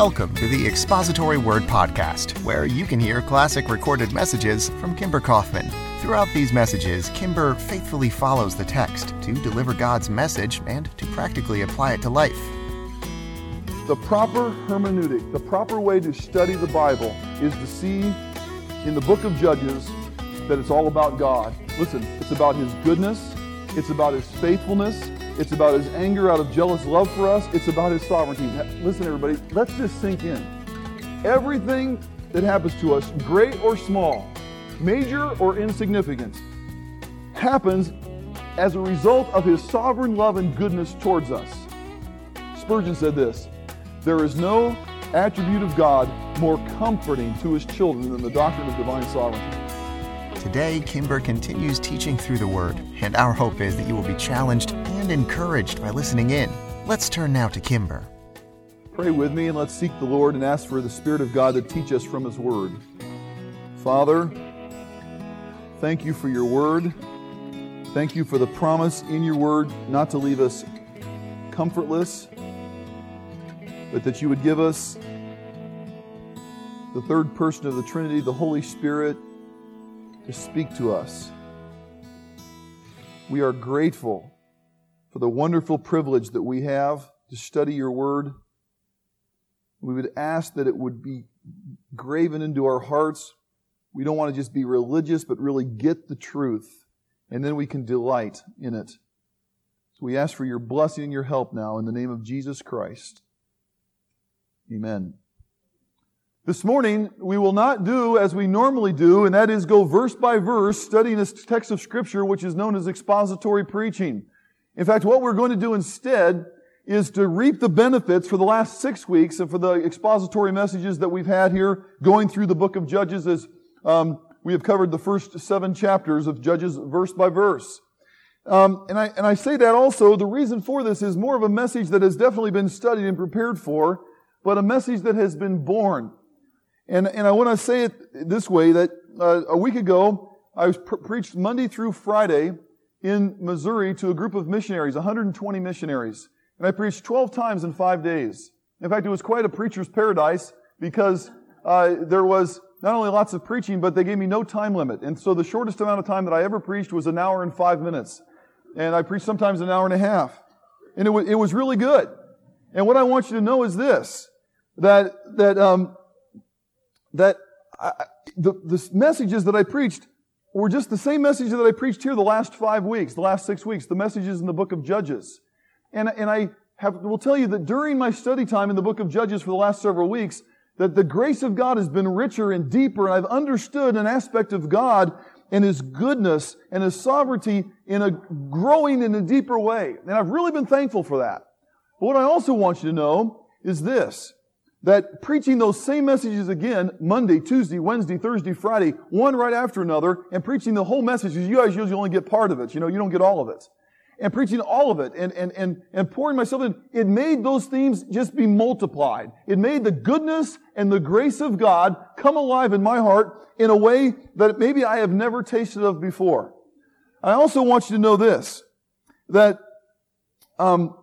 Welcome to the Expository Word Podcast, where you can hear classic recorded messages from Kimber Kaufman. Throughout these messages, Kimber faithfully follows the text to deliver God's message and to practically apply it to life. The proper hermeneutic, the proper way to study the Bible is to see in the book of Judges that it's all about God. Listen, it's about His goodness, it's about His faithfulness, it's about his anger out of jealous love for us. It's about his sovereignty. Listen, everybody, let's just sink in. Everything that happens to us, great or small, major or insignificant, happens as a result of his sovereign love and goodness towards us. Spurgeon said this There is no attribute of God more comforting to his children than the doctrine of divine sovereignty. Today, Kimber continues teaching through the Word, and our hope is that you will be challenged and encouraged by listening in. Let's turn now to Kimber. Pray with me and let's seek the Lord and ask for the Spirit of God to teach us from His Word. Father, thank you for your Word. Thank you for the promise in your Word not to leave us comfortless, but that you would give us the third person of the Trinity, the Holy Spirit to speak to us. We are grateful for the wonderful privilege that we have to study your word. We would ask that it would be graven into our hearts. We don't want to just be religious, but really get the truth, and then we can delight in it. So we ask for your blessing and your help now in the name of Jesus Christ. Amen. This morning, we will not do as we normally do, and that is go verse by verse studying this text of Scripture, which is known as expository preaching. In fact, what we're going to do instead is to reap the benefits for the last six weeks and for the expository messages that we've had here going through the book of Judges as um, we have covered the first seven chapters of Judges verse by verse. Um, and, I, and I say that also, the reason for this is more of a message that has definitely been studied and prepared for, but a message that has been born. And, and I want to say it this way that uh, a week ago, I was pre- preached Monday through Friday in Missouri to a group of missionaries, 120 missionaries. And I preached 12 times in five days. In fact, it was quite a preacher's paradise because uh, there was not only lots of preaching, but they gave me no time limit. And so the shortest amount of time that I ever preached was an hour and five minutes. And I preached sometimes an hour and a half. And it was, it was really good. And what I want you to know is this, that, that, um, that I, the, the messages that I preached were just the same messages that I preached here the last five weeks, the last six weeks, the messages in the book of Judges. And, and I have, will tell you that during my study time in the book of Judges for the last several weeks, that the grace of God has been richer and deeper, and I've understood an aspect of God and His goodness and His sovereignty in a growing in a deeper way. And I've really been thankful for that. But what I also want you to know is this, that preaching those same messages again, Monday, Tuesday, Wednesday, Thursday, Friday, one right after another, and preaching the whole message, you guys usually only get part of it, you know, you don't get all of it. And preaching all of it and, and, and, and pouring myself in, it made those themes just be multiplied. It made the goodness and the grace of God come alive in my heart in a way that maybe I have never tasted of before. I also want you to know this, that um,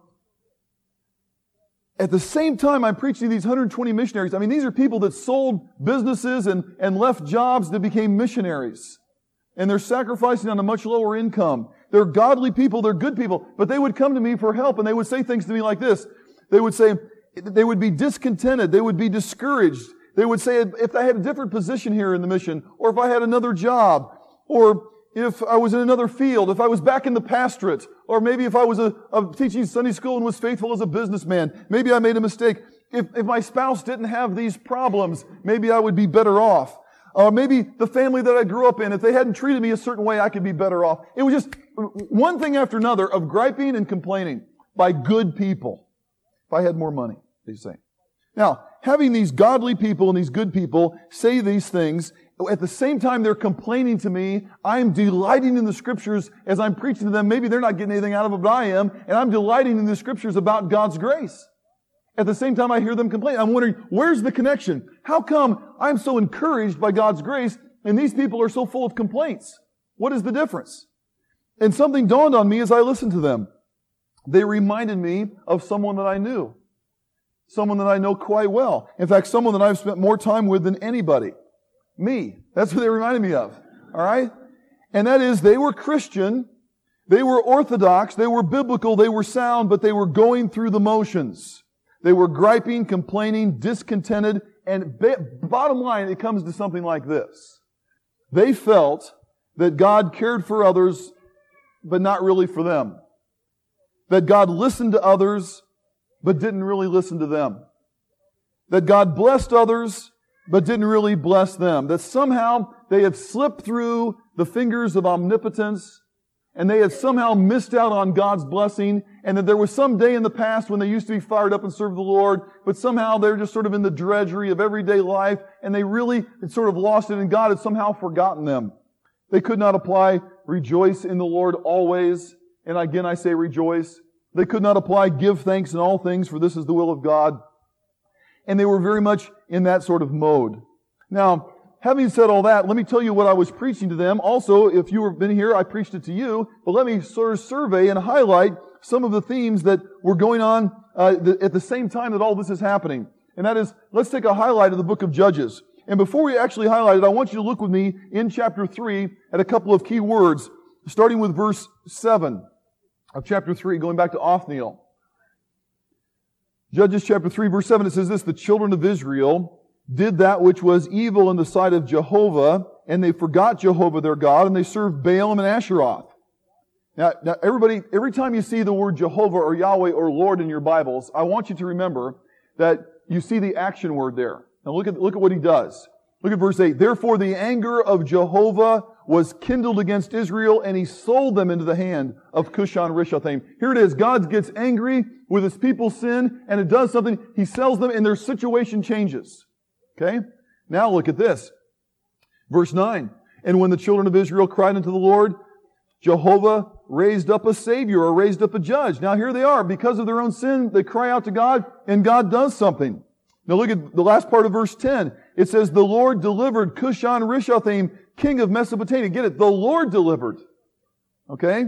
at the same time, I'm preaching to these 120 missionaries. I mean, these are people that sold businesses and, and left jobs that became missionaries. And they're sacrificing on a much lower income. They're godly people, they're good people, but they would come to me for help and they would say things to me like this. They would say, they would be discontented, they would be discouraged. They would say, if I had a different position here in the mission, or if I had another job, or if I was in another field, if I was back in the pastorate, or maybe if I was a, a teaching Sunday school and was faithful as a businessman, maybe I made a mistake. If, if my spouse didn't have these problems, maybe I would be better off. Or maybe the family that I grew up in, if they hadn't treated me a certain way, I could be better off. It was just one thing after another of griping and complaining by good people. If I had more money, they say. Now, having these godly people and these good people say these things, at the same time they're complaining to me, I'm delighting in the scriptures as I'm preaching to them. Maybe they're not getting anything out of it, but I am, and I'm delighting in the scriptures about God's grace. At the same time I hear them complain. I'm wondering, where's the connection? How come I'm so encouraged by God's grace and these people are so full of complaints? What is the difference? And something dawned on me as I listened to them. They reminded me of someone that I knew. someone that I know quite well. In fact, someone that I've spent more time with than anybody. Me. That's what they reminded me of. All right? And that is they were Christian, they were orthodox, they were biblical, they were sound, but they were going through the motions. They were griping, complaining, discontented, and bottom line, it comes to something like this. They felt that God cared for others, but not really for them. That God listened to others, but didn't really listen to them. That God blessed others, but didn't really bless them. That somehow they had slipped through the fingers of omnipotence and they had somehow missed out on God's blessing and that there was some day in the past when they used to be fired up and serve the Lord, but somehow they're just sort of in the drudgery of everyday life and they really had sort of lost it and God had somehow forgotten them. They could not apply rejoice in the Lord always. And again, I say rejoice. They could not apply give thanks in all things for this is the will of God. And they were very much in that sort of mode. Now, having said all that, let me tell you what I was preaching to them. Also, if you have been here, I preached it to you, but let me sort of survey and highlight some of the themes that were going on uh, at the same time that all this is happening. And that is, let's take a highlight of the book of Judges. And before we actually highlight it, I want you to look with me in chapter 3 at a couple of key words, starting with verse 7 of chapter 3, going back to Othniel. Judges chapter 3, verse 7, it says this, the children of Israel did that which was evil in the sight of Jehovah, and they forgot Jehovah their God, and they served Baalim and Asheroth. Now, now, everybody, every time you see the word Jehovah or Yahweh or Lord in your Bibles, I want you to remember that you see the action word there. Now look at, look at what he does. Look at verse 8. Therefore the anger of Jehovah was kindled against Israel, and he sold them into the hand of Cushan Rishathaim. Here it is. God gets angry with his people's sin, and it does something. He sells them, and their situation changes. Okay? Now look at this. Verse 9. And when the children of Israel cried unto the Lord, Jehovah raised up a savior or raised up a judge. Now here they are. Because of their own sin, they cry out to God and God does something. Now look at the last part of verse 10. It says, the Lord delivered Cushan Rishathaim, king of Mesopotamia. Get it? The Lord delivered. Okay?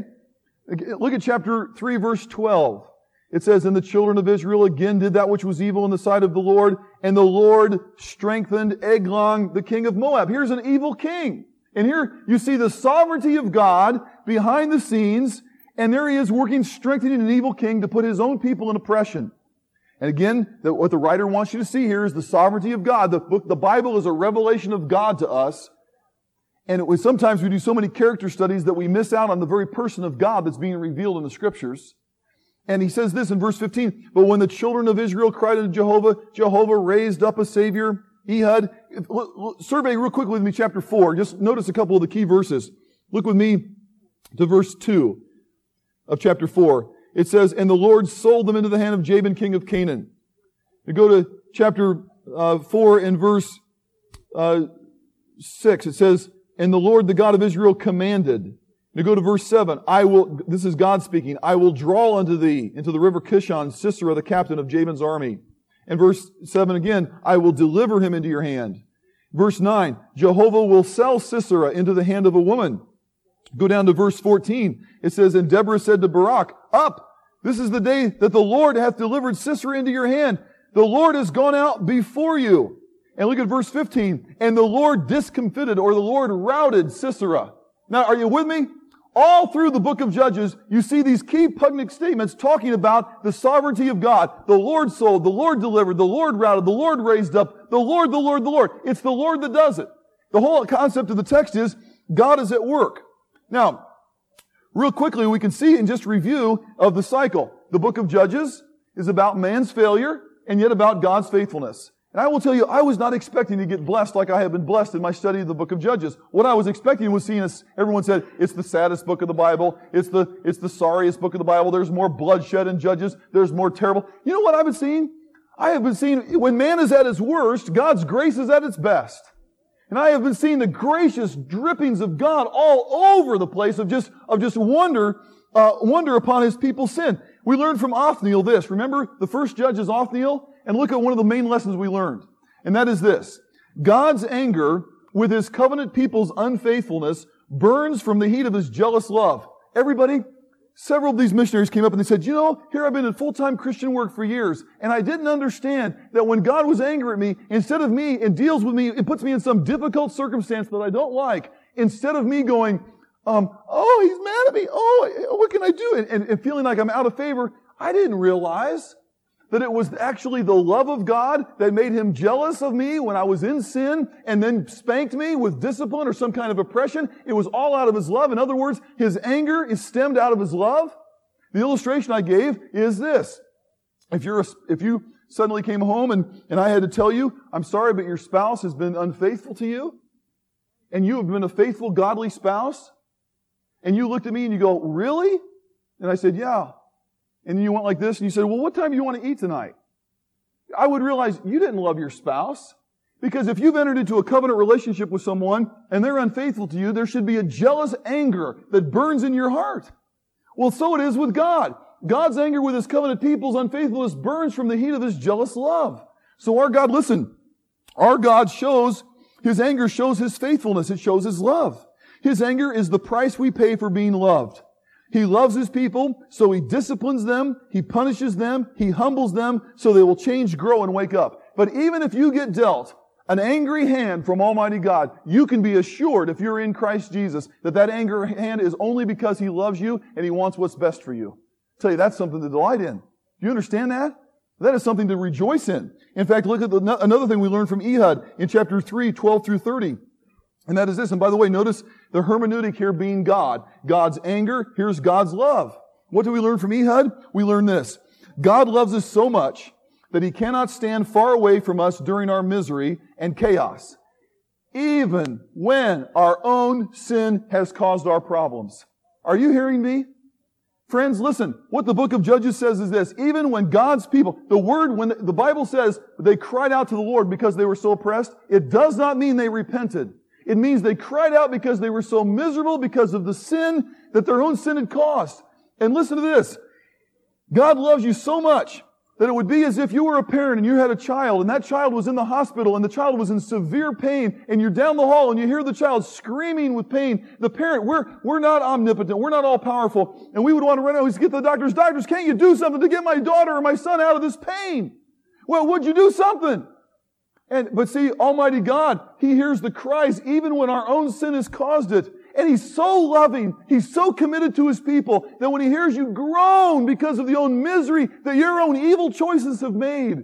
Look at chapter 3 verse 12. It says, And the children of Israel again did that which was evil in the sight of the Lord, and the Lord strengthened Eglon, the king of Moab. Here's an evil king. And here you see the sovereignty of God behind the scenes, and there he is working, strengthening an evil king to put his own people in oppression. And again, the, what the writer wants you to see here is the sovereignty of God. The book, the Bible is a revelation of God to us. And was, sometimes we do so many character studies that we miss out on the very person of God that's being revealed in the scriptures. And he says this in verse 15, but when the children of Israel cried unto Jehovah, Jehovah raised up a savior, Ehud. Survey real quickly with me chapter 4. Just notice a couple of the key verses. Look with me to verse 2 of chapter 4. It says, and the Lord sold them into the hand of Jabin, king of Canaan. You go to chapter uh, 4 and verse uh, 6. It says, and the Lord, the God of Israel, commanded, now go to verse 7. I will, this is God speaking, I will draw unto thee into the river Kishon Sisera, the captain of Jabin's army. And verse 7 again, I will deliver him into your hand. Verse 9, Jehovah will sell Sisera into the hand of a woman. Go down to verse 14. It says, And Deborah said to Barak, Up! This is the day that the Lord hath delivered Sisera into your hand. The Lord has gone out before you. And look at verse 15. And the Lord discomfited, or the Lord routed Sisera. Now, are you with me? All through the book of Judges, you see these key pugnic statements talking about the sovereignty of God. The Lord sold, the Lord delivered, the Lord routed, the Lord raised up, the Lord, the Lord, the Lord. It's the Lord that does it. The whole concept of the text is God is at work. Now, real quickly, we can see in just review of the cycle. The book of Judges is about man's failure and yet about God's faithfulness. And I will tell you, I was not expecting to get blessed like I have been blessed in my study of the book of Judges. What I was expecting was seeing us, everyone said, it's the saddest book of the Bible. It's the, it's the sorriest book of the Bible. There's more bloodshed in Judges. There's more terrible. You know what I've been seeing? I have been seeing, when man is at his worst, God's grace is at its best. And I have been seeing the gracious drippings of God all over the place of just, of just wonder, uh, wonder upon his people's sin. We learned from Othniel this. Remember the first judge is Othniel? And look at one of the main lessons we learned. And that is this. God's anger with his covenant people's unfaithfulness burns from the heat of his jealous love. Everybody, several of these missionaries came up and they said, you know, here I've been in full-time Christian work for years, and I didn't understand that when God was angry at me, instead of me and deals with me, it puts me in some difficult circumstance that I don't like, instead of me going, um, oh, he's mad at me. Oh, what can I do? And, and, and feeling like I'm out of favor. I didn't realize that it was actually the love of God that made him jealous of me when I was in sin and then spanked me with discipline or some kind of oppression. It was all out of his love. In other words, his anger is stemmed out of his love. The illustration I gave is this. If you're, a, if you suddenly came home and, and I had to tell you, I'm sorry, but your spouse has been unfaithful to you, and you have been a faithful, godly spouse, and you looked at me and you go, really? And I said, yeah. And you went like this and you said, well, what time do you want to eat tonight? I would realize you didn't love your spouse. Because if you've entered into a covenant relationship with someone and they're unfaithful to you, there should be a jealous anger that burns in your heart. Well, so it is with God. God's anger with his covenant people's unfaithfulness burns from the heat of his jealous love. So our God, listen, our God shows, his anger shows his faithfulness. It shows his love. His anger is the price we pay for being loved. He loves his people, so he disciplines them, he punishes them, he humbles them, so they will change, grow, and wake up. But even if you get dealt an angry hand from Almighty God, you can be assured if you're in Christ Jesus that that anger hand is only because he loves you and he wants what's best for you. I tell you, that's something to delight in. Do you understand that? That is something to rejoice in. In fact, look at the, another thing we learned from Ehud in chapter 3, 12 through 30. And that is this. And by the way, notice the hermeneutic here being God. God's anger, here's God's love. What do we learn from Ehud? We learn this. God loves us so much that he cannot stand far away from us during our misery and chaos, even when our own sin has caused our problems. Are you hearing me? Friends, listen, what the book of Judges says is this, even when God's people, the word, when the Bible says they cried out to the Lord because they were so oppressed, it does not mean they repented. It means they cried out because they were so miserable because of the sin that their own sin had caused. And listen to this. God loves you so much that it would be as if you were a parent and you had a child and that child was in the hospital and the child was in severe pain and you're down the hall and you hear the child screaming with pain. The parent, we're, we're not omnipotent. We're not all powerful. And we would want to run out and get the doctors. Doctors, can't you do something to get my daughter or my son out of this pain? Well, would you do something? And, but see, Almighty God, He hears the cries even when our own sin has caused it. And He's so loving, He's so committed to His people that when He hears you groan because of the own misery that your own evil choices have made,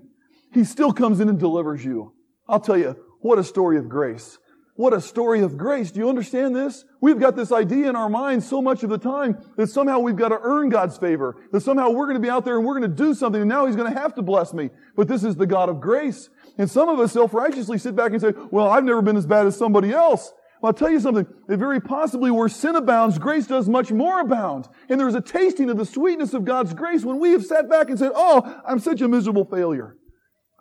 He still comes in and delivers you. I'll tell you, what a story of grace. What a story of grace. Do you understand this? We've got this idea in our minds so much of the time that somehow we've got to earn God's favor. That somehow we're going to be out there and we're going to do something and now He's going to have to bless me. But this is the God of grace. And some of us self-righteously sit back and say, well, I've never been as bad as somebody else. Well, I'll tell you something. That very possibly where sin abounds, grace does much more abound. And there's a tasting of the sweetness of God's grace when we have sat back and said, oh, I'm such a miserable failure.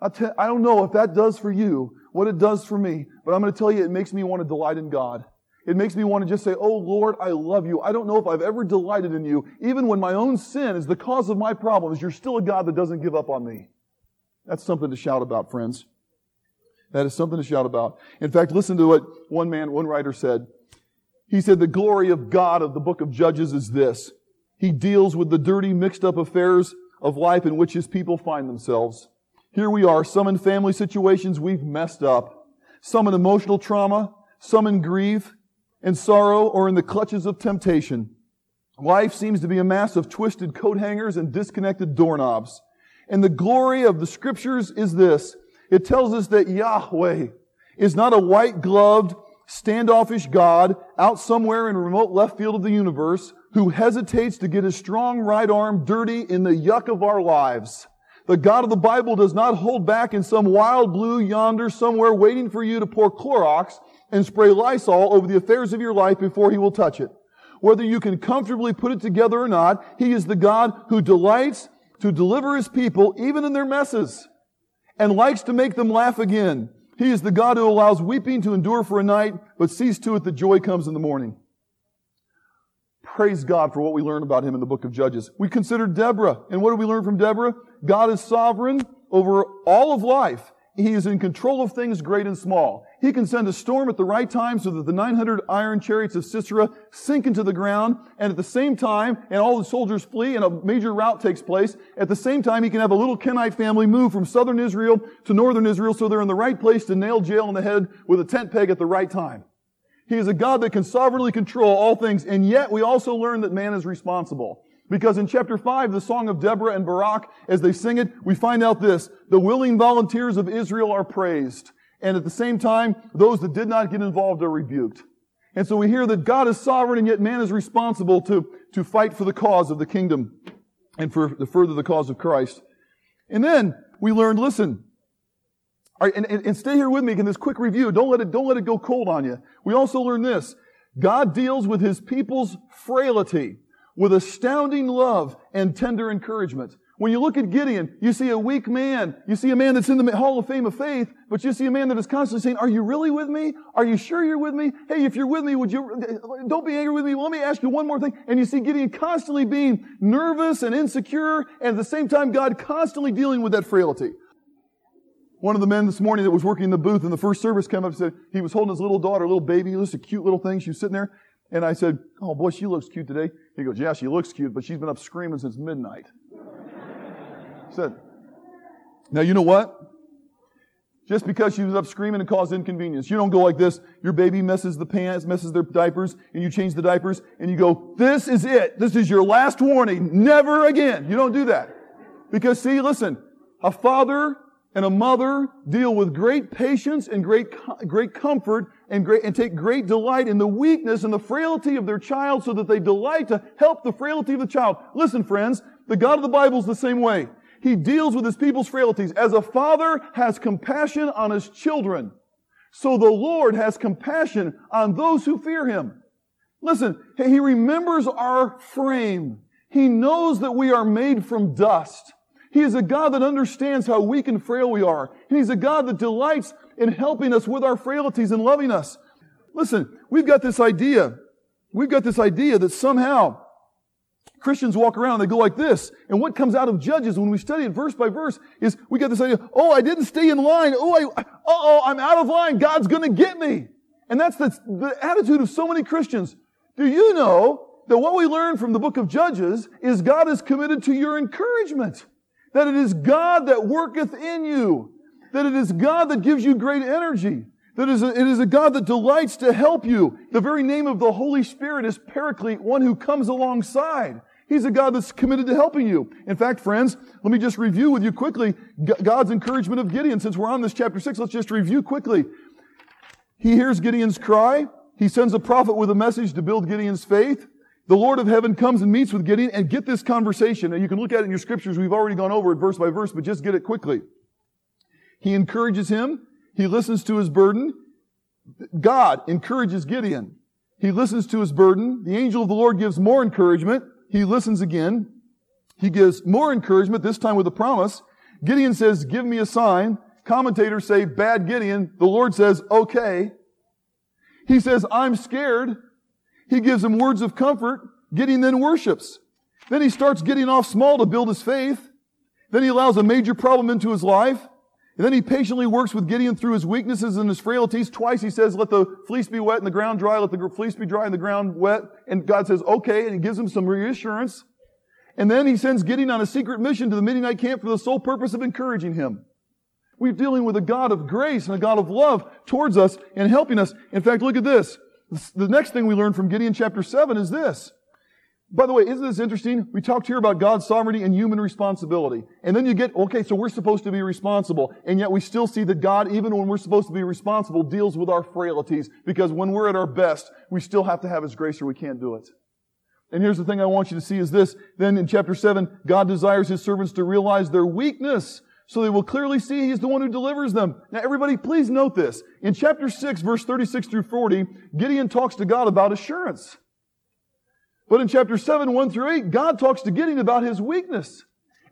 I I don't know if that does for you what it does for me, but I'm going to tell you it makes me want to delight in God. It makes me want to just say, Oh Lord, I love you. I don't know if I've ever delighted in you. Even when my own sin is the cause of my problems, you're still a God that doesn't give up on me. That's something to shout about, friends. That is something to shout about. In fact, listen to what one man, one writer said. He said, the glory of God of the book of Judges is this. He deals with the dirty, mixed up affairs of life in which his people find themselves. Here we are, some in family situations we've messed up, some in emotional trauma, some in grief and sorrow or in the clutches of temptation. Life seems to be a mass of twisted coat hangers and disconnected doorknobs. And the glory of the scriptures is this. It tells us that Yahweh is not a white gloved, standoffish God out somewhere in remote left field of the universe who hesitates to get his strong right arm dirty in the yuck of our lives. The God of the Bible does not hold back in some wild blue yonder somewhere waiting for you to pour Clorox and spray Lysol over the affairs of your life before he will touch it. Whether you can comfortably put it together or not, he is the God who delights to deliver his people even in their messes and likes to make them laugh again. He is the God who allows weeping to endure for a night, but sees to it that joy comes in the morning. Praise God for what we learn about him in the book of Judges. We considered Deborah, and what do we learn from Deborah? God is sovereign over all of life, he is in control of things great and small. He can send a storm at the right time so that the 900 iron chariots of Sisera sink into the ground, and at the same time, and all the soldiers flee, and a major rout takes place. At the same time, he can have a little Kenite family move from southern Israel to northern Israel so they're in the right place to nail Jael in the head with a tent peg at the right time. He is a God that can sovereignly control all things, and yet we also learn that man is responsible. Because in chapter 5, the song of Deborah and Barak, as they sing it, we find out this. The willing volunteers of Israel are praised. And at the same time, those that did not get involved are rebuked. And so we hear that God is sovereign and yet man is responsible to, to fight for the cause of the kingdom and for the further the cause of Christ. And then we learned, listen, all right, and, and, and stay here with me in this quick review. Don't let it, don't let it go cold on you. We also learned this. God deals with his people's frailty with astounding love and tender encouragement. When you look at Gideon, you see a weak man. You see a man that's in the Hall of Fame of faith, but you see a man that is constantly saying, are you really with me? Are you sure you're with me? Hey, if you're with me, would you, don't be angry with me. Let me ask you one more thing. And you see Gideon constantly being nervous and insecure, and at the same time, God constantly dealing with that frailty. One of the men this morning that was working in the booth in the first service came up and said, he was holding his little daughter, little baby, just a cute little thing. She was sitting there. And I said, Oh boy, she looks cute today. He goes, Yeah, she looks cute, but she's been up screaming since midnight. Said, Now you know what? Just because she was up screaming and caused inconvenience. You don't go like this. Your baby messes the pants, messes their diapers, and you change the diapers, and you go, This is it. This is your last warning. Never again. You don't do that. Because see, listen, a father and a mother deal with great patience and great, great comfort and great, and take great delight in the weakness and the frailty of their child so that they delight to help the frailty of the child. Listen, friends, the God of the Bible is the same way. He deals with his people's frailties. As a father has compassion on his children, so the Lord has compassion on those who fear him. Listen, he remembers our frame. He knows that we are made from dust. He is a God that understands how weak and frail we are. He's a God that delights in helping us with our frailties and loving us. Listen, we've got this idea. We've got this idea that somehow Christians walk around they go like this. And what comes out of Judges when we study it verse by verse is we got this idea, oh, I didn't stay in line. Oh, I, oh, I'm out of line. God's going to get me. And that's the, the attitude of so many Christians. Do you know that what we learn from the book of Judges is God is committed to your encouragement? that it is God that worketh in you, that it is God that gives you great energy, that it is a God that delights to help you. The very name of the Holy Spirit is Paraclete, one who comes alongside. He's a God that's committed to helping you. In fact, friends, let me just review with you quickly God's encouragement of Gideon. Since we're on this chapter 6, let's just review quickly. He hears Gideon's cry. He sends a prophet with a message to build Gideon's faith. The Lord of heaven comes and meets with Gideon and get this conversation. And you can look at it in your scriptures. We've already gone over it verse by verse, but just get it quickly. He encourages him. He listens to his burden. God encourages Gideon. He listens to his burden. The angel of the Lord gives more encouragement. He listens again. He gives more encouragement, this time with a promise. Gideon says, give me a sign. Commentators say, bad Gideon. The Lord says, okay. He says, I'm scared. He gives him words of comfort. Gideon then worships. Then he starts getting off small to build his faith. Then he allows a major problem into his life. And then he patiently works with Gideon through his weaknesses and his frailties. Twice he says, let the fleece be wet and the ground dry. Let the fleece be dry and the ground wet. And God says, okay. And he gives him some reassurance. And then he sends Gideon on a secret mission to the Midianite camp for the sole purpose of encouraging him. We're dealing with a God of grace and a God of love towards us and helping us. In fact, look at this. The next thing we learn from Gideon chapter 7 is this. By the way, isn't this interesting? We talked here about God's sovereignty and human responsibility. And then you get, okay, so we're supposed to be responsible. And yet we still see that God, even when we're supposed to be responsible, deals with our frailties. Because when we're at our best, we still have to have His grace or we can't do it. And here's the thing I want you to see is this. Then in chapter 7, God desires His servants to realize their weakness so they will clearly see he's the one who delivers them. Now everybody, please note this. In chapter 6, verse 36 through 40, Gideon talks to God about assurance. But in chapter 7, 1 through 8, God talks to Gideon about his weakness.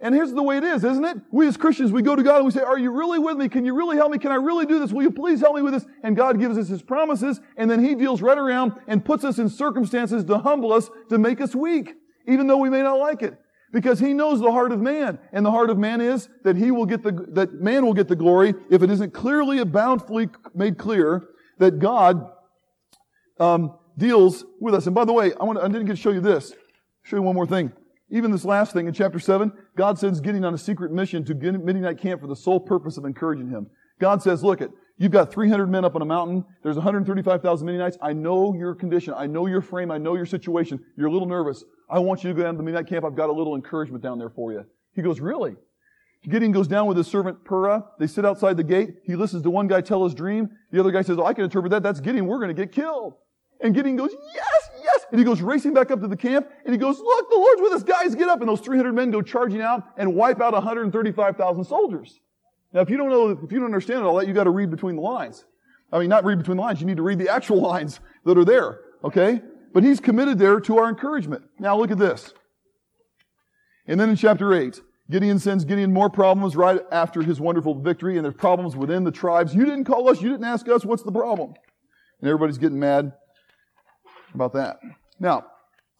And here's the way it is, isn't it? We as Christians, we go to God and we say, are you really with me? Can you really help me? Can I really do this? Will you please help me with this? And God gives us his promises and then he deals right around and puts us in circumstances to humble us, to make us weak, even though we may not like it. Because he knows the heart of man. And the heart of man is that he will get the, that man will get the glory if it isn't clearly and bountifully made clear that God, um, deals with us. And by the way, I want I didn't get to show you this. show you one more thing. Even this last thing in chapter 7, God sends Gideon on a secret mission to Midianite camp for the sole purpose of encouraging him. God says, look it, you've got 300 men up on a mountain. There's 135,000 Midianites. I know your condition. I know your frame. I know your situation. You're a little nervous. I want you to go down to the camp. I've got a little encouragement down there for you. He goes, really? Gideon goes down with his servant Purah. They sit outside the gate. He listens to one guy tell his dream. The other guy says, oh, I can interpret that. That's Gideon. We're going to get killed. And Gideon goes, yes, yes. And he goes racing back up to the camp and he goes, look, the Lord's with us. Guys, get up. And those 300 men go charging out and wipe out 135,000 soldiers. Now, if you don't know, if you don't understand all that, you got to read between the lines. I mean, not read between the lines. You need to read the actual lines that are there. Okay? But he's committed there to our encouragement. Now look at this. And then in chapter 8, Gideon sends Gideon more problems right after his wonderful victory, and there's problems within the tribes. You didn't call us, you didn't ask us, what's the problem? And everybody's getting mad about that. Now,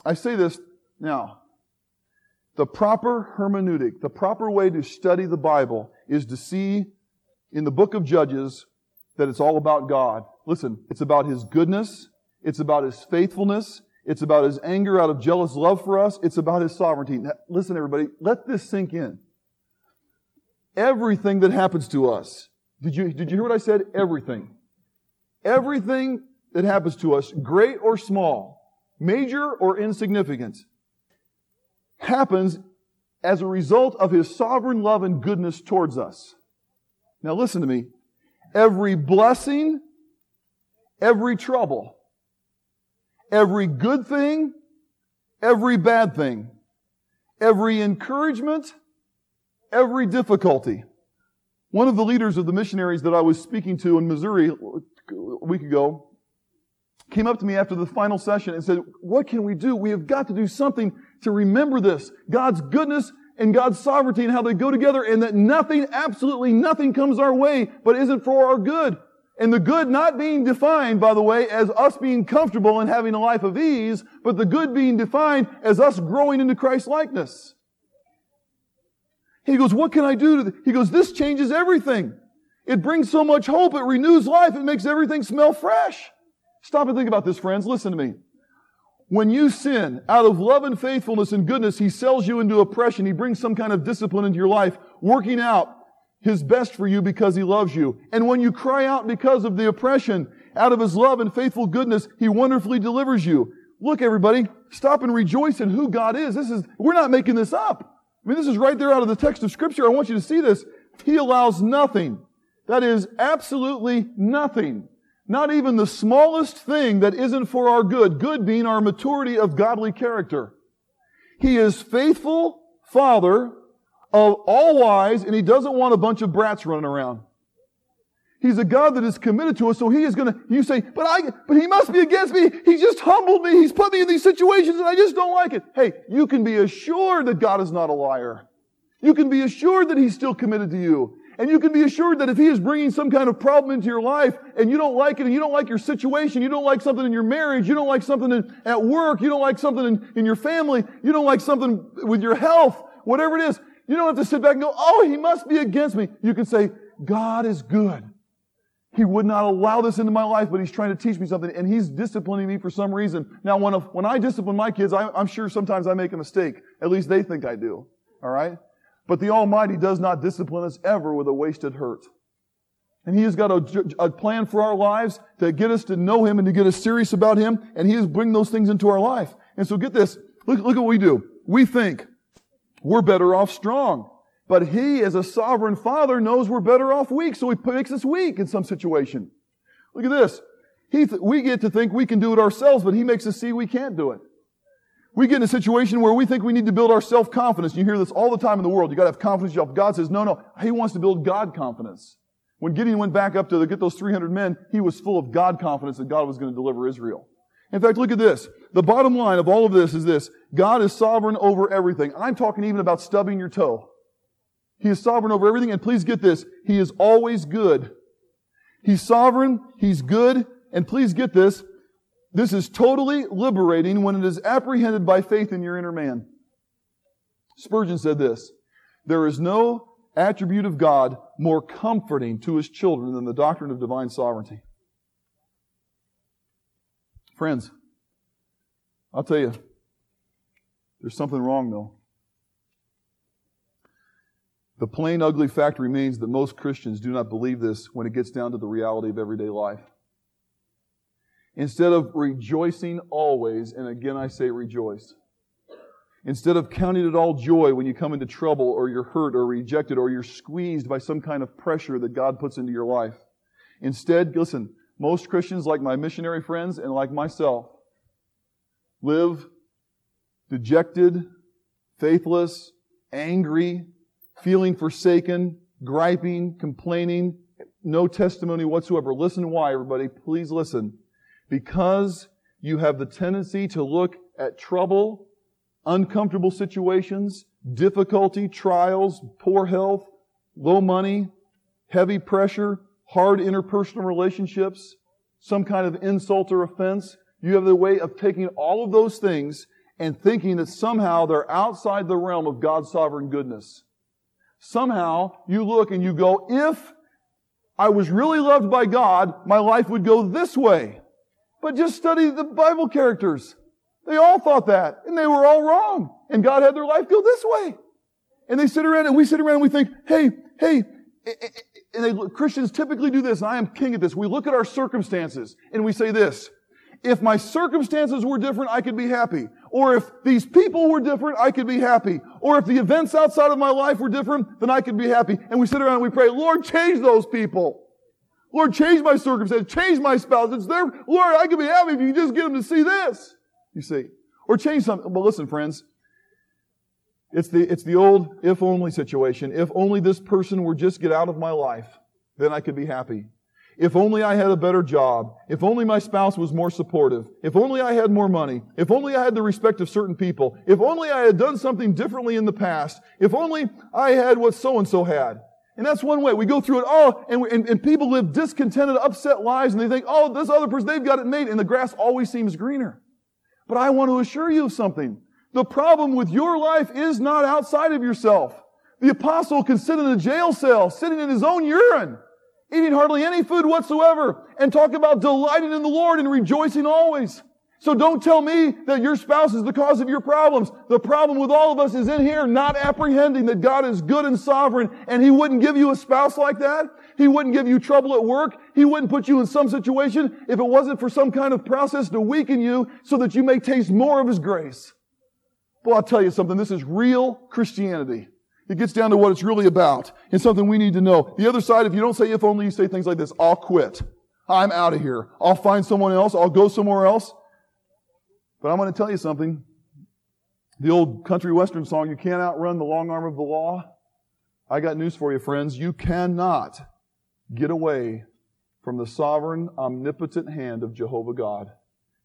I say this now. The proper hermeneutic, the proper way to study the Bible is to see in the book of Judges that it's all about God. Listen, it's about His goodness. It's about His faithfulness. It's about His anger out of jealous love for us. It's about His sovereignty. Now, listen, everybody, let this sink in. Everything that happens to us, did you, did you hear what I said? Everything. Everything that happens to us, great or small, major or insignificant, happens as a result of His sovereign love and goodness towards us. Now listen to me. Every blessing, every trouble, every good thing, every bad thing, every encouragement, every difficulty. One of the leaders of the missionaries that I was speaking to in Missouri a week ago came up to me after the final session and said, what can we do? We have got to do something to remember this. God's goodness and God's sovereignty and how they go together and that nothing, absolutely nothing comes our way but isn't for our good. And the good not being defined, by the way, as us being comfortable and having a life of ease, but the good being defined as us growing into Christ likeness. He goes, what can I do? To he goes, this changes everything. It brings so much hope. It renews life. It makes everything smell fresh. Stop and think about this, friends. Listen to me. When you sin out of love and faithfulness and goodness, He sells you into oppression. He brings some kind of discipline into your life, working out His best for you because He loves you. And when you cry out because of the oppression, out of His love and faithful goodness, He wonderfully delivers you. Look, everybody, stop and rejoice in who God is. This is, we're not making this up. I mean, this is right there out of the text of Scripture. I want you to see this. He allows nothing. That is absolutely nothing not even the smallest thing that isn't for our good, good being our maturity of godly character. He is faithful Father of all wise, and He doesn't want a bunch of brats running around. He's a God that is committed to us, so He is gonna, you say, but I, but He must be against me. He just humbled me. He's put me in these situations and I just don't like it. Hey, you can be assured that God is not a liar. You can be assured that He's still committed to you. And you can be assured that if He is bringing some kind of problem into your life and you don't like it and you don't like your situation, you don't like something in your marriage, you don't like something in, at work, you don't like something in, in your family, you don't like something with your health, whatever it is, you don't have to sit back and go, oh, He must be against me. You can say, God is good. He would not allow this into my life, but He's trying to teach me something and He's disciplining me for some reason. Now, when, when I discipline my kids, I, I'm sure sometimes I make a mistake. At least they think I do. All right? But the Almighty does not discipline us ever with a wasted hurt. And He has got a, a, plan for our lives to get us to know Him and to get us serious about Him, and He is bringing those things into our life. And so get this. Look, look at what we do. We think we're better off strong. But He, as a sovereign Father, knows we're better off weak, so He makes us weak in some situation. Look at this. He th- we get to think we can do it ourselves, but He makes us see we can't do it. We get in a situation where we think we need to build our self-confidence. You hear this all the time in the world. You gotta have confidence in yourself. God says, no, no. He wants to build God confidence. When Gideon went back up to get those 300 men, he was full of God confidence that God was going to deliver Israel. In fact, look at this. The bottom line of all of this is this. God is sovereign over everything. I'm talking even about stubbing your toe. He is sovereign over everything, and please get this. He is always good. He's sovereign, He's good, and please get this. This is totally liberating when it is apprehended by faith in your inner man. Spurgeon said this There is no attribute of God more comforting to his children than the doctrine of divine sovereignty. Friends, I'll tell you, there's something wrong though. The plain, ugly fact remains that most Christians do not believe this when it gets down to the reality of everyday life. Instead of rejoicing always, and again I say rejoice, Instead of counting it all joy when you come into trouble or you're hurt or rejected or you're squeezed by some kind of pressure that God puts into your life. Instead, listen, most Christians, like my missionary friends and like myself, live dejected, faithless, angry, feeling forsaken, griping, complaining, no testimony whatsoever. Listen why, everybody. Please listen. Because you have the tendency to look at trouble uncomfortable situations, difficulty, trials, poor health, low money, heavy pressure, hard interpersonal relationships, some kind of insult or offense. You have the way of taking all of those things and thinking that somehow they're outside the realm of God's sovereign goodness. Somehow you look and you go, if I was really loved by God, my life would go this way. But just study the Bible characters. They all thought that, and they were all wrong. And God had their life go this way. And they sit around, and we sit around and we think, hey, hey, eh, eh, eh, and they, Christians typically do this, and I am king at this. We look at our circumstances, and we say this, if my circumstances were different, I could be happy. Or if these people were different, I could be happy. Or if the events outside of my life were different, then I could be happy. And we sit around and we pray, Lord, change those people. Lord, change my circumstances, change my spouse. It's there. Lord, I could be happy if you just get them to see this. You see. Or change something. Well, listen, friends. It's the, it's the old if only situation. If only this person were just get out of my life, then I could be happy. If only I had a better job. If only my spouse was more supportive. If only I had more money. If only I had the respect of certain people. If only I had done something differently in the past. If only I had what so and so had. And that's one way. We go through it all, and, and, and people live discontented, upset lives, and they think, oh, this other person, they've got it made, and the grass always seems greener. But I want to assure you of something. The problem with your life is not outside of yourself. The apostle can sit in a jail cell, sitting in his own urine, eating hardly any food whatsoever, and talk about delighting in the Lord and rejoicing always. So don't tell me that your spouse is the cause of your problems. The problem with all of us is in here not apprehending that God is good and sovereign and He wouldn't give you a spouse like that. He wouldn't give you trouble at work. He wouldn't put you in some situation if it wasn't for some kind of process to weaken you so that you may taste more of His grace. Well, I'll tell you something. This is real Christianity. It gets down to what it's really about and something we need to know. The other side, if you don't say if only, you say things like this, I'll quit. I'm out of here. I'll find someone else. I'll go somewhere else. But I'm going to tell you something. The old country western song, you can't outrun the long arm of the law. I got news for you, friends. You cannot get away from the sovereign, omnipotent hand of Jehovah God.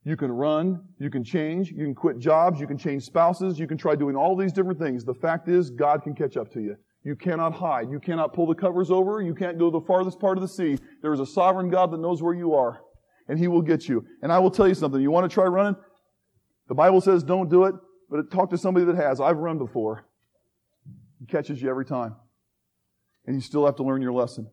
You can run, you can change, you can quit jobs, you can change spouses, you can try doing all these different things. The fact is, God can catch up to you. You cannot hide. You cannot pull the covers over. You can't go to the farthest part of the sea. There is a sovereign God that knows where you are, and He will get you. And I will tell you something. You want to try running? The Bible says don't do it, but talk to somebody that has. I've run before. He catches you every time. And you still have to learn your lesson.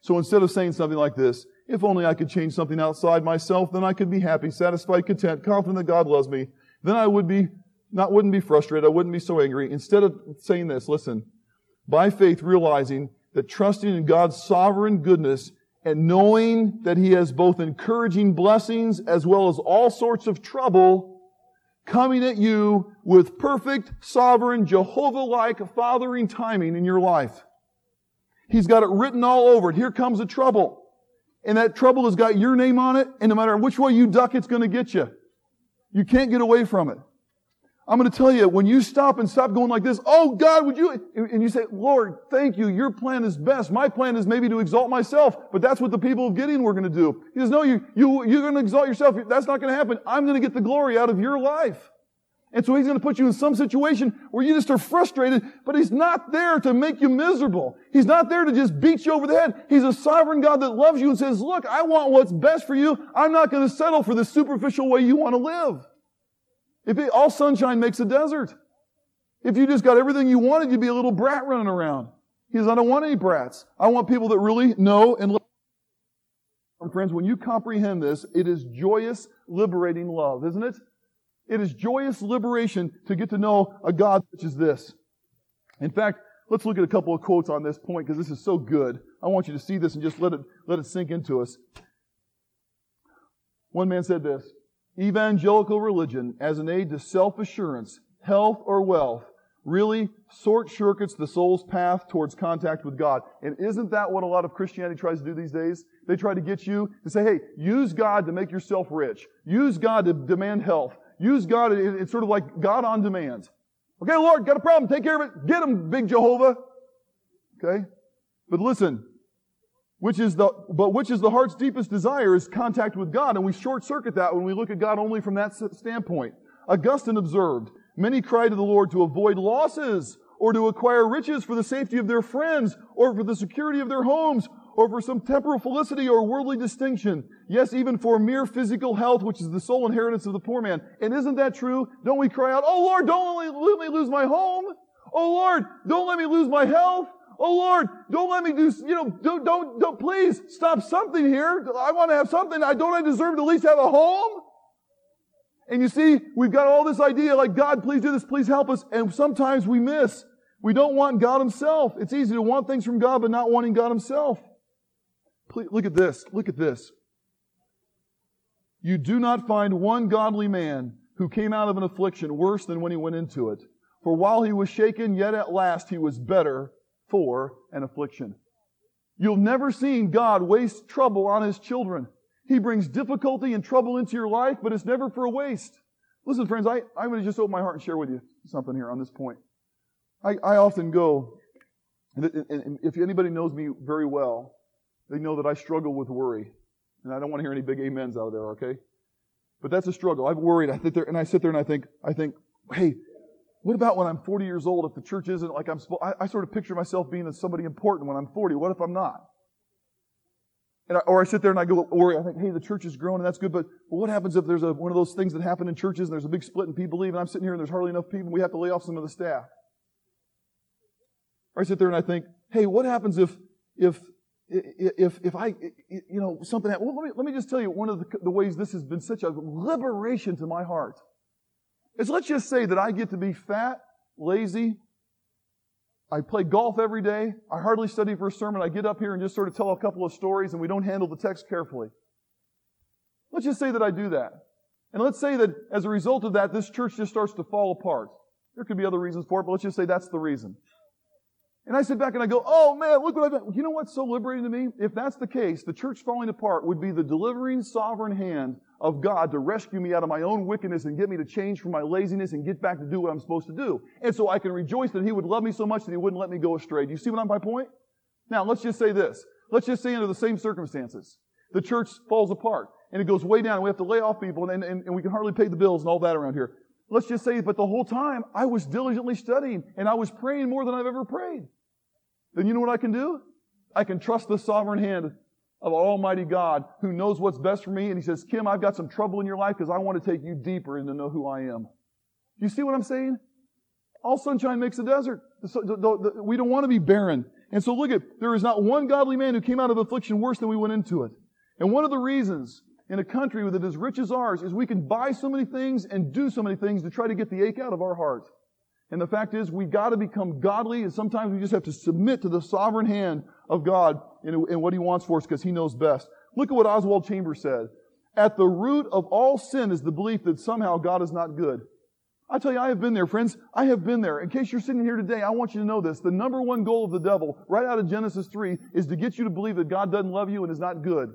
So instead of saying something like this, if only I could change something outside myself, then I could be happy, satisfied, content, confident that God loves me. Then I would be, not wouldn't be frustrated. I wouldn't be so angry. Instead of saying this, listen, by faith realizing that trusting in God's sovereign goodness and knowing that He has both encouraging blessings as well as all sorts of trouble, coming at you with perfect, sovereign, Jehovah-like fathering timing in your life. He's got it written all over it. Here comes the trouble. And that trouble has got your name on it, and no matter which way you duck, it's going to get you. You can't get away from it. I'm going to tell you, when you stop and stop going like this, oh God, would you, and you say, Lord, thank you, your plan is best. My plan is maybe to exalt myself, but that's what the people of Gideon were going to do. He says, no, you, you, you're going to exalt yourself. That's not going to happen. I'm going to get the glory out of your life. And so he's going to put you in some situation where you just are frustrated, but he's not there to make you miserable. He's not there to just beat you over the head. He's a sovereign God that loves you and says, look, I want what's best for you. I'm not going to settle for the superficial way you want to live. If it, all sunshine makes a desert. If you just got everything you wanted, you'd be a little brat running around. He says, I don't want any brats. I want people that really know and love. Um, friends, when you comprehend this, it is joyous, liberating love, isn't it? It is joyous liberation to get to know a God such as this. In fact, let's look at a couple of quotes on this point because this is so good. I want you to see this and just let it, let it sink into us. One man said this, evangelical religion as an aid to self-assurance, health, or wealth really short circuits the soul's path towards contact with God. And isn't that what a lot of Christianity tries to do these days? They try to get you to say, hey, use God to make yourself rich. Use God to demand health. Use God, it's sort of like God on demand. Okay, Lord, got a problem, take care of it. Get him, big Jehovah. Okay? But listen, which is the, but which is the heart's deepest desire is contact with God. And we short circuit that when we look at God only from that standpoint. Augustine observed, many cry to the Lord to avoid losses or to acquire riches for the safety of their friends or for the security of their homes or for some temporal felicity or worldly distinction. Yes, even for mere physical health, which is the sole inheritance of the poor man. And isn't that true? Don't we cry out, Oh Lord, don't let me lose my home. Oh Lord, don't let me lose my health. Oh Lord, don't let me do, you know, don't, don't, don't, please stop something here. I want to have something. I don't I deserve to at least have a home? And you see, we've got all this idea like, God, please do this, please help us. And sometimes we miss. We don't want God Himself. It's easy to want things from God, but not wanting God Himself. Please, look at this. Look at this. You do not find one godly man who came out of an affliction worse than when he went into it. For while he was shaken, yet at last he was better for an affliction. You've never seen God waste trouble on his children. He brings difficulty and trouble into your life, but it's never for a waste. Listen, friends, I, I'm going to just open my heart and share with you something here on this point. I, I often go, and if anybody knows me very well, they know that I struggle with worry. And I don't want to hear any big amens out of there, okay? But that's a struggle. I've worried. I sit there and I sit there and I think, I think, hey, what about when I'm 40 years old if the church isn't like I'm supposed, I, I sort of picture myself being as somebody important when I'm 40. What if I'm not? And I, or I sit there and I go worry. I think, hey, the church is growing and that's good, but, what happens if there's a, one of those things that happen in churches and there's a big split and people leave and I'm sitting here and there's hardly enough people and we have to lay off some of the staff? Or I sit there and I think, hey, what happens if, if, if, if I, you know, something, well, let me, let me just tell you one of the, the ways this has been such a liberation to my heart is let's just say that I get to be fat, lazy, I play golf every day, I hardly study for a sermon, I get up here and just sort of tell a couple of stories and we don't handle the text carefully. Let's just say that I do that. And let's say that as a result of that, this church just starts to fall apart. There could be other reasons for it, but let's just say that's the reason. And I sit back and I go, oh man, look what I've done. You know what's so liberating to me? If that's the case, the church falling apart would be the delivering sovereign hand of God to rescue me out of my own wickedness and get me to change from my laziness and get back to do what I'm supposed to do. And so I can rejoice that He would love me so much that He wouldn't let me go astray. Do you see what I'm my point? Now, let's just say this. Let's just say under the same circumstances. The church falls apart and it goes way down. and We have to lay off people and, and, and we can hardly pay the bills and all that around here. Let's just say, but the whole time I was diligently studying and I was praying more than I've ever prayed. Then you know what I can do? I can trust the sovereign hand of Almighty God who knows what's best for me. And He says, Kim, I've got some trouble in your life because I want to take you deeper and to know who I am. You see what I'm saying? All sunshine makes a desert. We don't want to be barren. And so look at, there is not one godly man who came out of affliction worse than we went into it. And one of the reasons in a country that is rich as ours is we can buy so many things and do so many things to try to get the ache out of our heart. And the fact is, we've got to become godly, and sometimes we just have to submit to the sovereign hand of God in, in what He wants for us because He knows best. Look at what Oswald Chambers said. At the root of all sin is the belief that somehow God is not good. I tell you, I have been there, friends. I have been there. In case you're sitting here today, I want you to know this. The number one goal of the devil, right out of Genesis 3, is to get you to believe that God doesn't love you and is not good.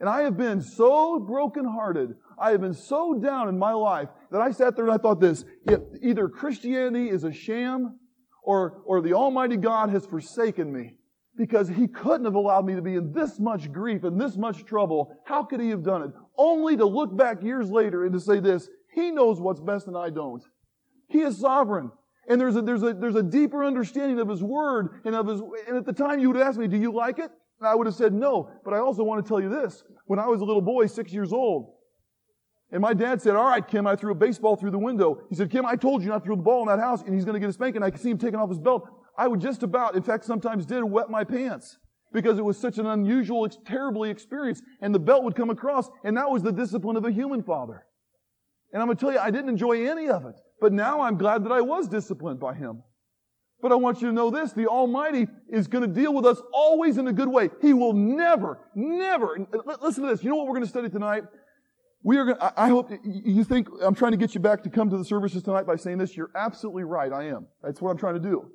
And I have been so brokenhearted. I have been so down in my life that I sat there and I thought this, either Christianity is a sham or, or the Almighty God has forsaken me because he couldn't have allowed me to be in this much grief and this much trouble. How could he have done it? Only to look back years later and to say this, he knows what's best and I don't. He is sovereign. And there's a, there's a, there's a deeper understanding of his word and of his, and at the time you would ask me, do you like it? And I would have said no. But I also want to tell you this. When I was a little boy, six years old, And my dad said, all right, Kim, I threw a baseball through the window. He said, Kim, I told you not to throw the ball in that house and he's going to get a spanking. I could see him taking off his belt. I would just about, in fact, sometimes did wet my pants because it was such an unusual, terribly experience. And the belt would come across and that was the discipline of a human father. And I'm going to tell you, I didn't enjoy any of it. But now I'm glad that I was disciplined by him. But I want you to know this, the Almighty is going to deal with us always in a good way. He will never, never, uh, listen to this. You know what we're going to study tonight? We are going to, I hope you think I'm trying to get you back to come to the services tonight by saying this. You're absolutely right. I am. That's what I'm trying to do.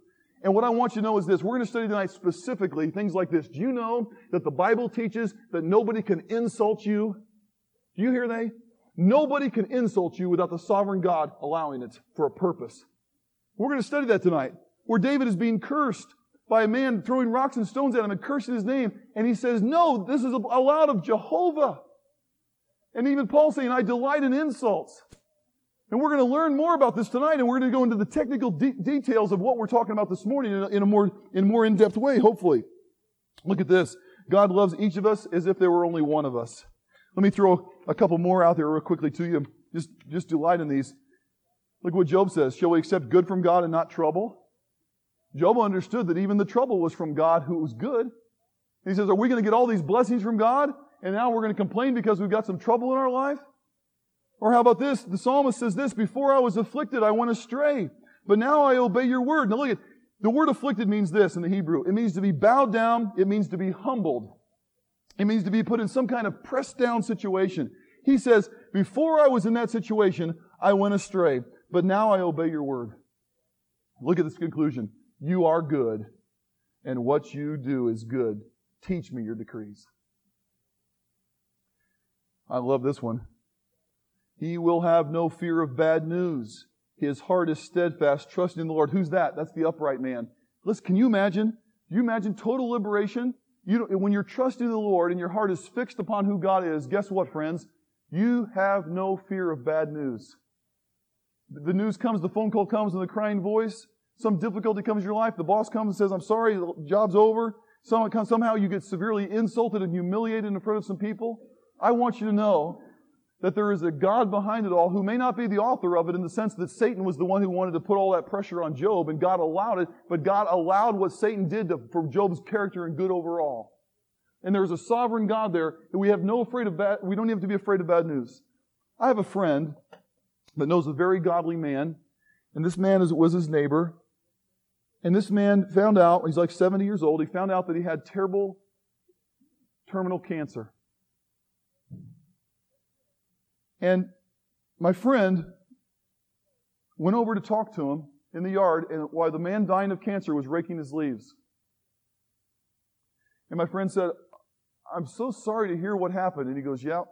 And what I want you to know is this. We're going to study tonight specifically things like this. Do you know that the Bible teaches that nobody can insult you? Do you hear they? Nobody can insult you without the sovereign God allowing it for a purpose. We're going to study that tonight. Where David is being cursed by a man throwing rocks and stones at him and cursing his name. And he says, no, this is allowed of Jehovah. And even Paul saying, I delight in insults. And we're going to learn more about this tonight, and we're going to go into the technical de- details of what we're talking about this morning in a, in a more, in more in-depth way, hopefully. Look at this. God loves each of us as if there were only one of us. Let me throw a couple more out there real quickly to you. Just, just delight in these. Look what Job says. Shall we accept good from God and not trouble? Job understood that even the trouble was from God who was good. He says, are we going to get all these blessings from God and now we're going to complain because we've got some trouble in our life? Or how about this? The psalmist says this, before I was afflicted, I went astray, but now I obey your word. Now look at, the word afflicted means this in the Hebrew. It means to be bowed down. It means to be humbled. It means to be put in some kind of pressed down situation. He says, before I was in that situation, I went astray, but now I obey your word. Look at this conclusion. You are good, and what you do is good. Teach me your decrees. I love this one. He will have no fear of bad news. His heart is steadfast, trusting in the Lord. Who's that? That's the upright man. Listen, can you imagine? You imagine total liberation? You when you're trusting the Lord and your heart is fixed upon who God is, guess what, friends? You have no fear of bad news. The news comes, the phone call comes, and the crying voice. Some difficulty comes in your life. The boss comes and says, I'm sorry, the job's over. Somehow you get severely insulted and humiliated in front of some people. I want you to know that there is a God behind it all who may not be the author of it in the sense that Satan was the one who wanted to put all that pressure on Job and God allowed it, but God allowed what Satan did to, for Job's character and good overall. And there's a sovereign God there and we have no afraid of bad, we don't have to be afraid of bad news. I have a friend that knows a very godly man, and this man is, was his neighbor, and this man found out, he's like 70 years old, he found out that he had terrible terminal cancer. And my friend went over to talk to him in the yard, and while the man dying of cancer was raking his leaves. And my friend said, I'm so sorry to hear what happened. And he goes, Yeah.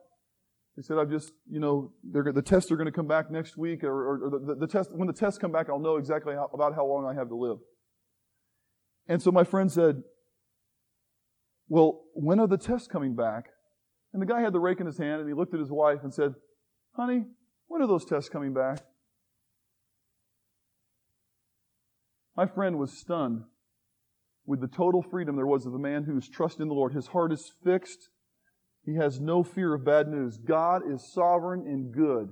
He said, I've just, you know, the tests are going to come back next week, or, or, or the, the, test, when the tests come back, I'll know exactly how, about how long I have to live. And so my friend said, Well, when are the tests coming back? And the guy had the rake in his hand and he looked at his wife and said, Honey, when are those tests coming back? My friend was stunned with the total freedom there was of a man who's trusting the Lord. His heart is fixed. He has no fear of bad news. God is sovereign and good,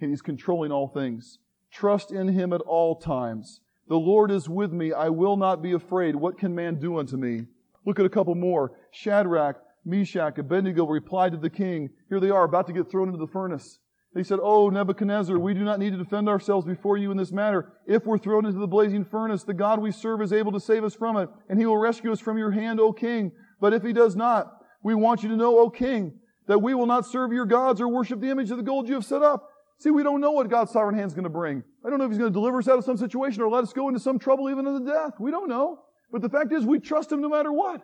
and He's controlling all things. Trust in Him at all times. The Lord is with me. I will not be afraid. What can man do unto me? Look at a couple more. Shadrach, Meshach, Abednego replied to the king. Here they are, about to get thrown into the furnace. They said, Oh, Nebuchadnezzar, we do not need to defend ourselves before you in this matter. If we're thrown into the blazing furnace, the God we serve is able to save us from it, and he will rescue us from your hand, O king. But if he does not, we want you to know, O king, that we will not serve your gods or worship the image of the gold you have set up. See, we don't know what God's sovereign hand is going to bring. I don't know if He's going to deliver us out of some situation or let us go into some trouble even unto death. We don't know. But the fact is, we trust Him no matter what.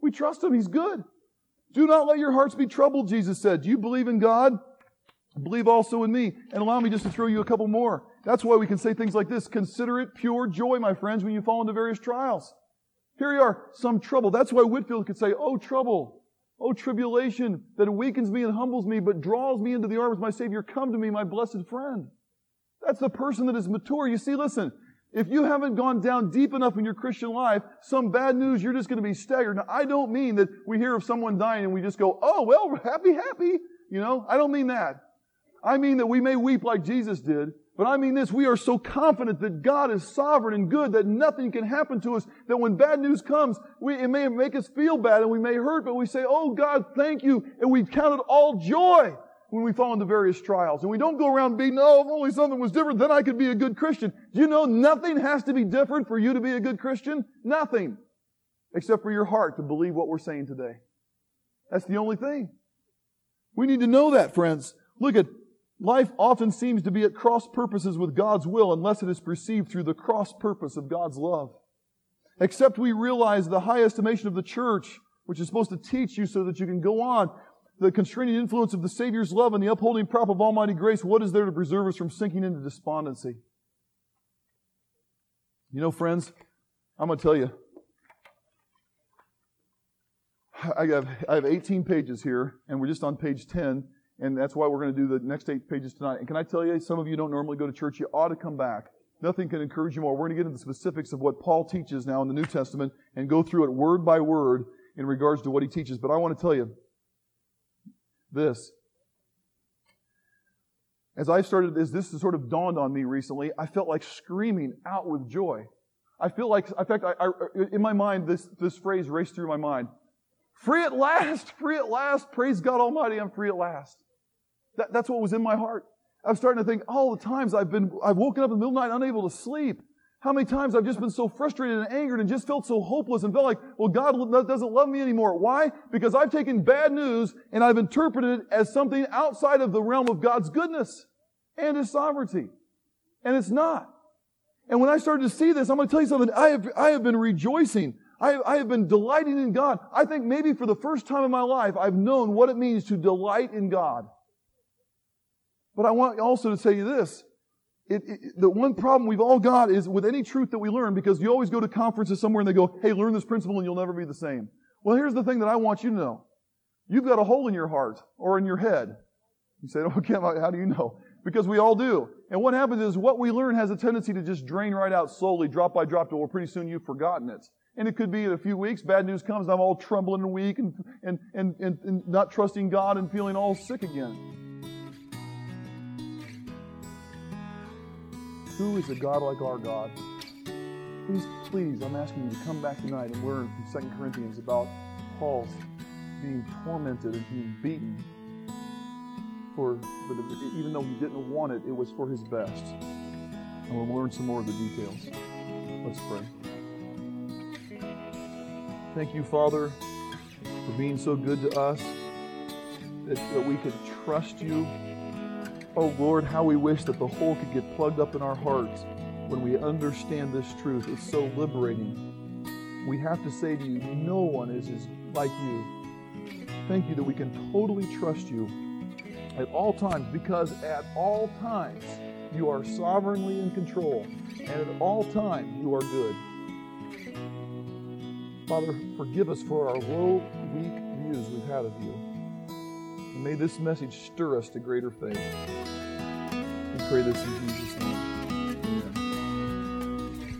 We trust Him. He's good. Do not let your hearts be troubled, Jesus said. Do you believe in God? Believe also in me. And allow me just to throw you a couple more. That's why we can say things like this. Consider it pure joy, my friends, when you fall into various trials. Here you are, some trouble. That's why Whitefield could say, Oh, trouble. Oh, tribulation that awakens me and humbles me, but draws me into the arms of my Savior. Come to me, my blessed friend. That's the person that is mature. You see, listen, if you haven't gone down deep enough in your Christian life, some bad news, you're just going to be staggered. Now, I don't mean that we hear of someone dying and we just go, oh, well, happy, happy. You know, I don't mean that. I mean that we may weep like Jesus did, but I mean this, we are so confident that God is sovereign and good that nothing can happen to us, that when bad news comes, we, it may make us feel bad and we may hurt, but we say, oh God, thank you, and we count it all joy when we fall into various trials. And we don't go around being, oh, if only something was different, then I could be a good Christian. Do you know nothing has to be different for you to be a good Christian? Nothing. Except for your heart to believe what we're saying today. That's the only thing. We need to know that, friends. Look at Life often seems to be at cross purposes with God's will unless it is perceived through the cross purpose of God's love. Except we realize the high estimation of the church, which is supposed to teach you so that you can go on, the constraining influence of the Savior's love and the upholding prop of Almighty grace, what is there to preserve us from sinking into despondency? You know, friends, I'm going to tell you, I have, I have 18 pages here, and we're just on page 10 and that's why we're going to do the next eight pages tonight. And can I tell you, some of you don't normally go to church. You ought to come back. Nothing can encourage you more. We're going to get into the specifics of what Paul teaches now in the New Testament and go through it word by word in regards to what he teaches. But I want to tell you this. As I started, as this sort of dawned on me recently, I felt like screaming out with joy. I feel like, in fact, I, I, in my mind, this, this phrase raced through my mind. Free at last, free at last, praise God Almighty, I'm free at last. That, that's what was in my heart. I'm starting to think all the times I've been, I've woken up in the middle of the night unable to sleep. How many times I've just been so frustrated and angered and just felt so hopeless and felt like, well, God doesn't love me anymore. Why? Because I've taken bad news and I've interpreted it as something outside of the realm of God's goodness and His sovereignty. And it's not. And when I started to see this, I'm going to tell you something. I have, I have been rejoicing. I, I have been delighting in God. I think maybe for the first time in my life, I've known what it means to delight in God. But I want also to tell you this. It, it, the one problem we've all got is with any truth that we learn, because you always go to conferences somewhere and they go, hey, learn this principle and you'll never be the same. Well, here's the thing that I want you to know. You've got a hole in your heart or in your head. You say, okay, how do you know? Because we all do. And what happens is what we learn has a tendency to just drain right out slowly, drop by drop, till pretty soon you've forgotten it. And it could be in a few weeks, bad news comes, I'm all trembling and weak and, and, and, and, and not trusting God and feeling all sick again. Who is a God like our God? Please, please, I'm asking you to come back tonight and learn from 2 Corinthians about Paul's being tormented and being beaten. For, but even though he didn't want it, it was for his best. And we'll learn some more of the details. Let's pray. Thank you, Father, for being so good to us that, that we could trust you Oh Lord, how we wish that the hole could get plugged up in our hearts when we understand this truth. It's so liberating. We have to say to you, no one is as like you. Thank you that we can totally trust you at all times because at all times you are sovereignly in control and at all times you are good. Father, forgive us for our low, weak views we've had of you. And may this message stir us to greater faith. We pray this in Jesus' name.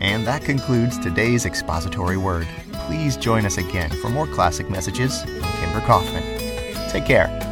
And that concludes today's expository word. Please join us again for more classic messages from Kimber Kaufman. Take care.